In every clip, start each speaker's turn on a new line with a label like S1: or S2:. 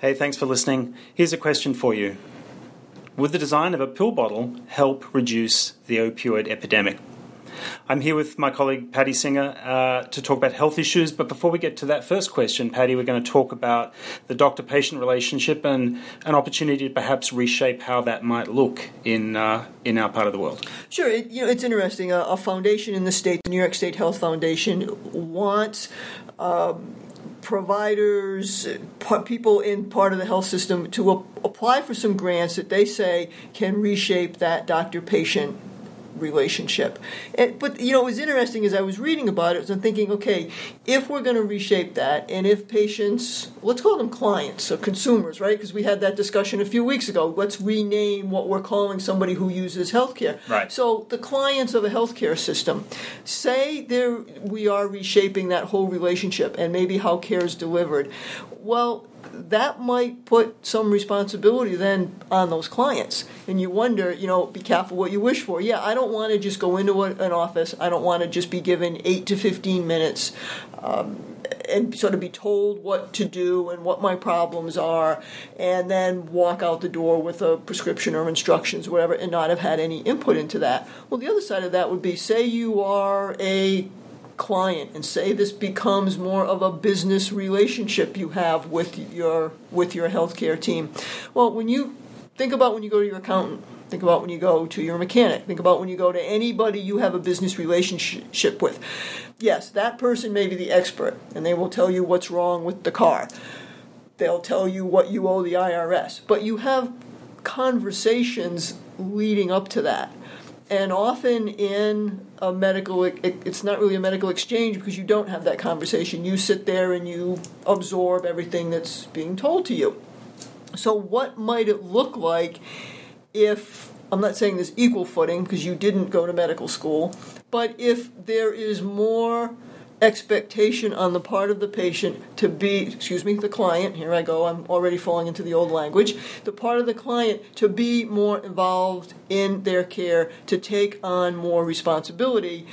S1: Hey, thanks for listening. Here's a question for you Would the design of a pill bottle help reduce the opioid epidemic? I'm here with my colleague Patti Singer uh, to talk about health issues. But before we get to that first question, Patti, we're going to talk about the doctor patient relationship and an opportunity to perhaps reshape how that might look in, uh, in our part of the world.
S2: Sure. It, you know, it's interesting. A, a, foundation in the state, the New York State Health Foundation, wants. Um, providers, people in part of the health system to apply for some grants that they say can reshape that doctor patient relationship. And, but you know, it was interesting as I was reading about it. I'm thinking, okay, if we're going to reshape that, and if patients, let's call them clients or consumers, right? Because we had that discussion a few weeks ago. Let's rename what we're calling somebody who uses healthcare.
S1: Right.
S2: So the clients of a healthcare system, say there we are reshaping that whole relationship and maybe how care is delivered. Well, that might put some responsibility then on those clients. And you wonder, you know, be careful what you wish for. Yeah, I don't want to just go into an office. I don't want to just be given eight to 15 minutes um, and sort of be told what to do and what my problems are, and then walk out the door with a prescription or instructions, or whatever, and not have had any input into that. Well, the other side of that would be say you are a client and say this becomes more of a business relationship you have with your with your healthcare team. Well, when you think about when you go to your accountant, think about when you go to your mechanic, think about when you go to anybody you have a business relationship with. Yes, that person may be the expert and they will tell you what's wrong with the car. They'll tell you what you owe the IRS, but you have conversations leading up to that and often in a medical it's not really a medical exchange because you don't have that conversation. You sit there and you absorb everything that's being told to you. So what might it look like if i'm not saying there's equal footing because you didn't go to medical school but if there is more expectation on the part of the patient to be, excuse me, the client, here I go, I'm already falling into the old language, the part of the client to be more involved in their care, to take on more responsibility.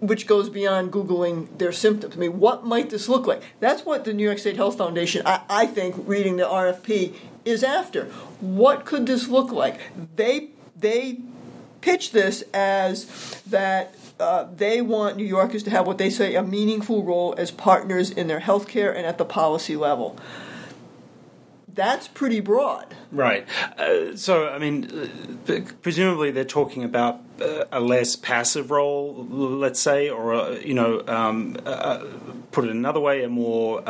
S2: Which goes beyond Googling their symptoms. I mean, what might this look like? That's what the New York State Health Foundation, I, I think, reading the RFP, is after. What could this look like? They they pitch this as that uh, they want New Yorkers to have what they say a meaningful role as partners in their healthcare and at the policy level. That's pretty broad.
S1: Right. Uh, so, I mean, uh, presumably they're talking about uh, a less passive role, let's say, or, a, you know, um, uh, put it another way, a more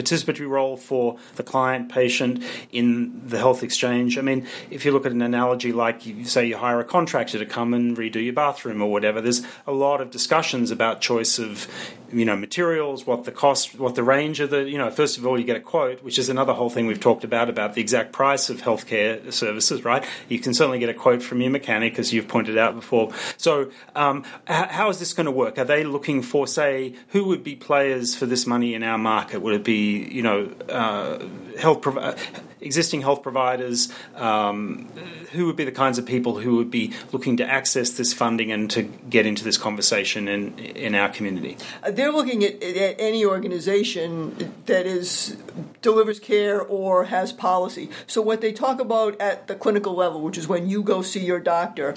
S1: participatory role for the client patient in the health exchange. I mean, if you look at an analogy like you say you hire a contractor to come and redo your bathroom or whatever, there's a lot of discussions about choice of you know materials, what the cost, what the range of the you know. First of all, you get a quote, which is another whole thing we've talked about about the exact price of healthcare services. Right? You can certainly get a quote from your mechanic, as you've pointed out before. So, um, how is this going to work? Are they looking for, say, who would be players for this money in our market? Would it be you know uh, health provi- existing health providers? Um, who would be the kinds of people who would be looking to access this funding and to get into this conversation in in our community?
S2: Uh, they're looking at, at any organization that is delivers care or has policy. So what they talk about at the clinical level, which is when you go see your doctor,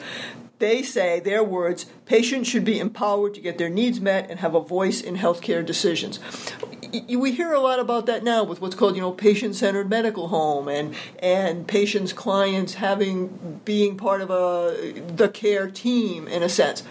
S2: they say, their words, patients should be empowered to get their needs met and have a voice in healthcare decisions we hear a lot about that now with what's called you know patient centered medical home and and patients clients having being part of a the care team in a sense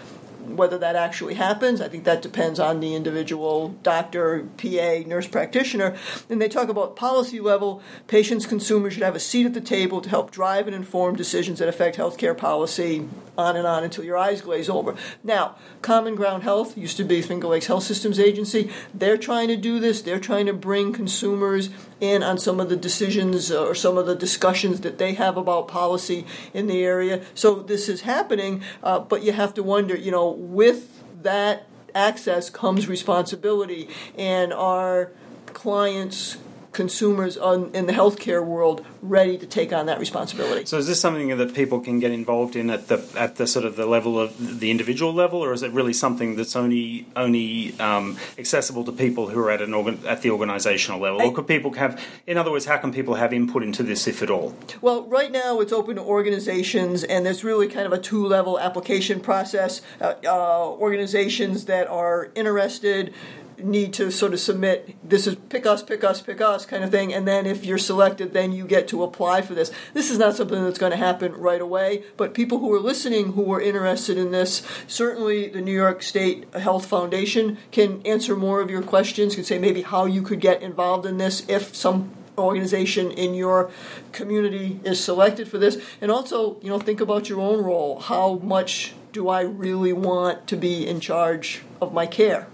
S2: whether that actually happens, I think that depends on the individual doctor, PA, nurse practitioner. And they talk about policy level, patients, consumers should have a seat at the table to help drive and inform decisions that affect healthcare policy, on and on until your eyes glaze over. Now, Common Ground Health used to be Finger Lakes Health Systems Agency. They're trying to do this. They're trying to bring consumers in on some of the decisions or some of the discussions that they have about policy in the area. So this is happening, uh, but you have to wonder, you know, with that access comes responsibility, and our clients consumers on, in the healthcare world ready to take on that responsibility.
S1: So, is this something that people can get involved in at the at the sort of the level of the individual level, or is it really something that's only only um, accessible to people who are at an organ, at the organisational level, or could people have? In other words, how can people have input into this, if at all?
S2: Well, right now it's open to organizations, and there's really kind of a two level application process. Uh, uh, organizations that are interested need to sort of submit this is pick us pick us pick us kind of thing and then if you're selected then you get to apply for this. This is not something that's going to happen right away but people who are listening who are interested in this certainly the new york state health foundation can answer more of your questions can say maybe how you could get involved in this if some organization in your community is selected for this. And also you know think about your own role. How much do i really want to be in charge of my care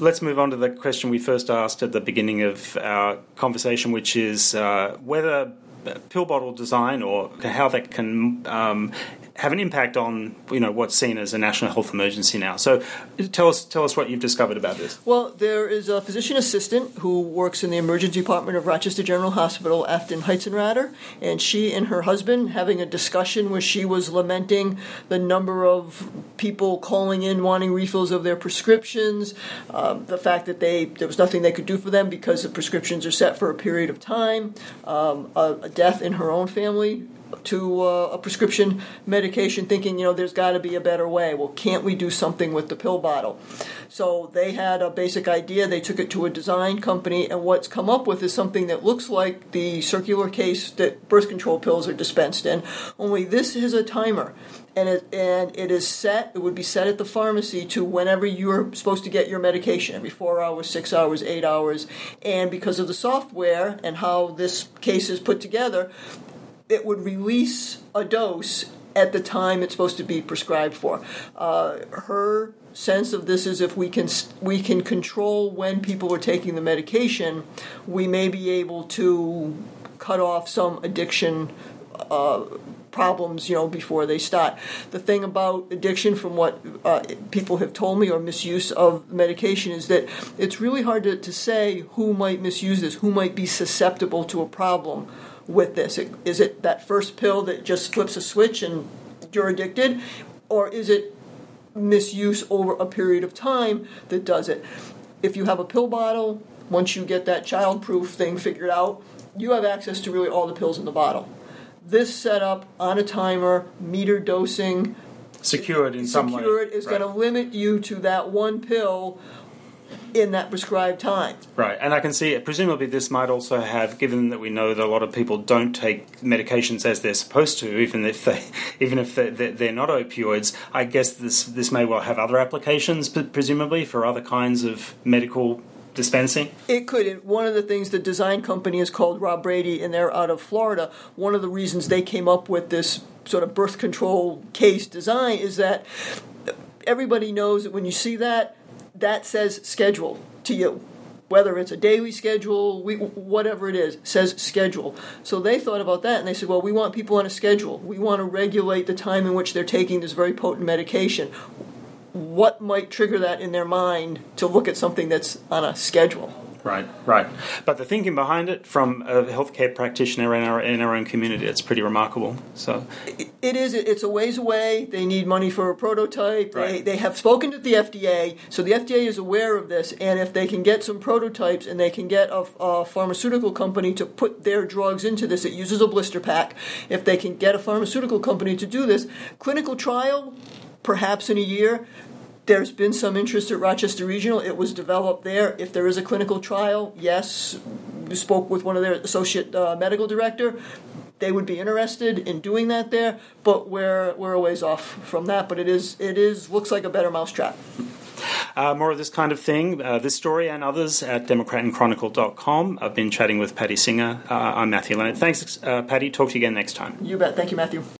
S1: Let's move on to the question we first asked at the beginning of our conversation, which is uh, whether pill bottle design or how that can um, have an impact on you know what's seen as a national health emergency now. So tell us tell us what you've discovered about this.
S2: Well, there is a physician assistant who works in the emergency department of Rochester General Hospital, Afton Heitzenrater, and she and her husband having a discussion where she was lamenting the number of people calling in wanting refills of their prescriptions, um, the fact that they there was nothing they could do for them because the prescriptions are set for a period of time, um, a, a death in her own family to uh, a prescription medication thinking, you know, there's got to be a better way. Well, can't we do something with the pill bottle? So they had a basic idea. They took it to a design company, and what's come up with is something that looks like the circular case that birth control pills are dispensed in, only this is a timer. And it, and it is set, it would be set at the pharmacy to whenever you're supposed to get your medication, every four hours, six hours, eight hours. And because of the software and how this case is put together, it would release a dose at the time it's supposed to be prescribed for. Uh, her sense of this is if we can we can control when people are taking the medication, we may be able to cut off some addiction. Uh, problems, you know, before they start. The thing about addiction, from what uh, people have told me, or misuse of medication, is that it's really hard to, to say who might misuse this, who might be susceptible to a problem with this? Is it that first pill that just flips a switch and you're addicted? Or is it misuse over a period of time that does it? If you have a pill bottle, once you get that child-proof thing figured out, you have access to really all the pills in the bottle. This setup on a timer, meter dosing,
S1: secured in some
S2: way, secured is right. going to limit you to that one pill in that prescribed time.
S1: Right, and I can see it. Presumably, this might also have, given that we know that a lot of people don't take medications as they're supposed to, even if they, even if they're, they're not opioids. I guess this this may well have other applications, presumably for other kinds of medical dispensing?
S2: It could. One of the things the design company is called Rob Brady, and they're out of Florida. One of the reasons they came up with this sort of birth control case design is that everybody knows that when you see that, that says schedule to you whether it's a daily schedule, we, whatever it is, says schedule. So they thought about that and they said, well, we want people on a schedule. We want to regulate the time in which they're taking this very potent medication. What might trigger that in their mind to look at something that's on a schedule?
S1: Right, right. But the thinking behind it from a healthcare practitioner in our in our own community, it's pretty remarkable. So
S2: it is. It's a ways away. They need money for a prototype. Right. They they have spoken to the FDA, so the FDA is aware of this. And if they can get some prototypes and they can get a, a pharmaceutical company to put their drugs into this, it uses a blister pack. If they can get a pharmaceutical company to do this, clinical trial perhaps in a year there's been some interest at Rochester Regional. It was developed there. If there is a clinical trial, yes, we spoke with one of their associate uh, medical director. They would be interested in doing that there, but we're we're a ways off from that. But it is it is looks like a better mousetrap.
S1: Uh, more of this kind of thing, uh, this story and others at democratandchronicle.com. I've been chatting with Patti Singer. Uh, I'm Matthew Leonard. Thanks, uh, Patti. Talk to you again next time.
S2: You bet. Thank you, Matthew.